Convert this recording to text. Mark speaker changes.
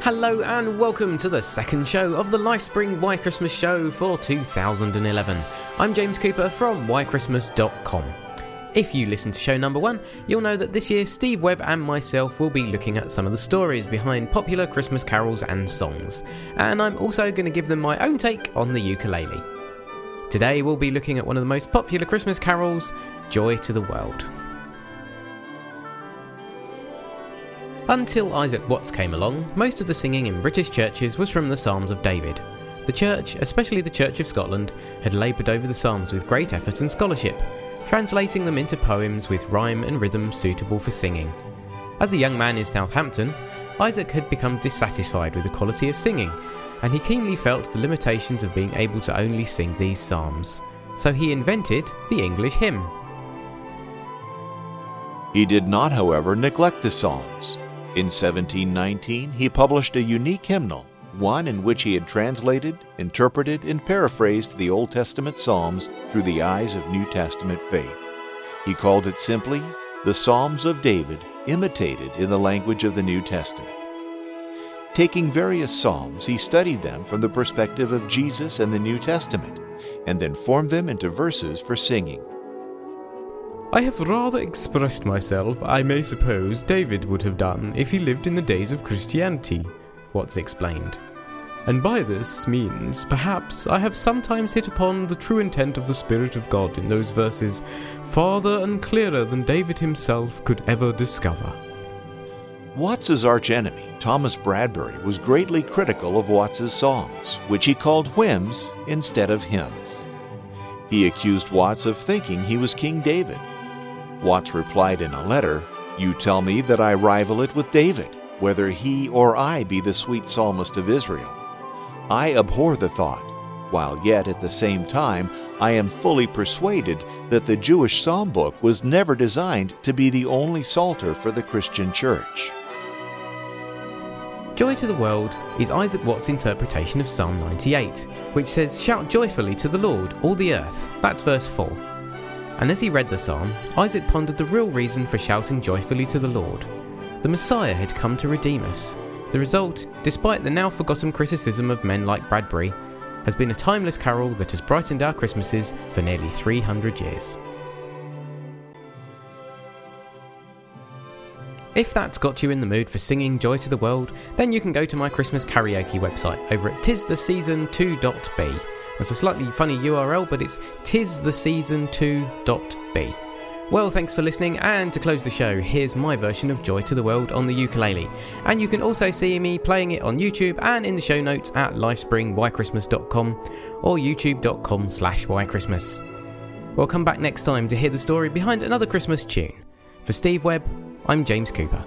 Speaker 1: Hello and welcome to the second show of the Lifespring Why Christmas show for 2011. I'm James Cooper from whychristmas.com. If you listen to show number one, you'll know that this year Steve Webb and myself will be looking at some of the stories behind popular Christmas carols and songs, and I'm also going to give them my own take on the ukulele. Today we'll be looking at one of the most popular Christmas carols, Joy to the World. Until Isaac Watts came along, most of the singing in British churches was from the Psalms of David. The church, especially the Church of Scotland, had laboured over the Psalms with great effort and scholarship, translating them into poems with rhyme and rhythm suitable for singing. As a young man in Southampton, Isaac had become dissatisfied with the quality of singing, and he keenly felt the limitations of being able to only sing these psalms. So he invented the English hymn.
Speaker 2: He did not, however, neglect the Psalms. In 1719, he published a unique hymnal, one in which he had translated, interpreted, and paraphrased the Old Testament Psalms through the eyes of New Testament faith. He called it simply the Psalms of David, imitated in the language of the New Testament. Taking various Psalms, he studied them from the perspective of Jesus and the New Testament, and then formed them into verses for singing.
Speaker 1: I have rather expressed myself, I may suppose David would have done if he lived in the days of Christianity, Watts explained. And by this means, perhaps, I have sometimes hit upon the true intent of the Spirit of God in those verses farther and clearer than David himself could ever discover.
Speaker 2: Watts's archenemy, Thomas Bradbury, was greatly critical of Watts's songs, which he called whims instead of hymns. He accused Watts of thinking he was King David Watts replied in a letter, You tell me that I rival it with David, whether he or I be the sweet psalmist of Israel. I abhor the thought, while yet at the same time I am fully persuaded that the Jewish psalm book was never designed to be the only psalter for the Christian church.
Speaker 1: Joy to the World is Isaac Watts' interpretation of Psalm 98, which says, Shout joyfully to the Lord, all the earth. That's verse 4. And as he read the psalm, Isaac pondered the real reason for shouting joyfully to the Lord. The Messiah had come to redeem us. The result, despite the now forgotten criticism of men like Bradbury, has been a timeless carol that has brightened our Christmases for nearly 300 years. If that's got you in the mood for singing Joy to the World, then you can go to my Christmas karaoke website over at tistheseason2.be. It's a slightly funny URL, but it's tistheseason2.be. Well, thanks for listening, and to close the show, here's my version of Joy to the World on the ukulele. And you can also see me playing it on YouTube and in the show notes at lifespringwhychristmas.com or youtube.com slash whychristmas. We'll come back next time to hear the story behind another Christmas tune. For Steve Webb, I'm James Cooper.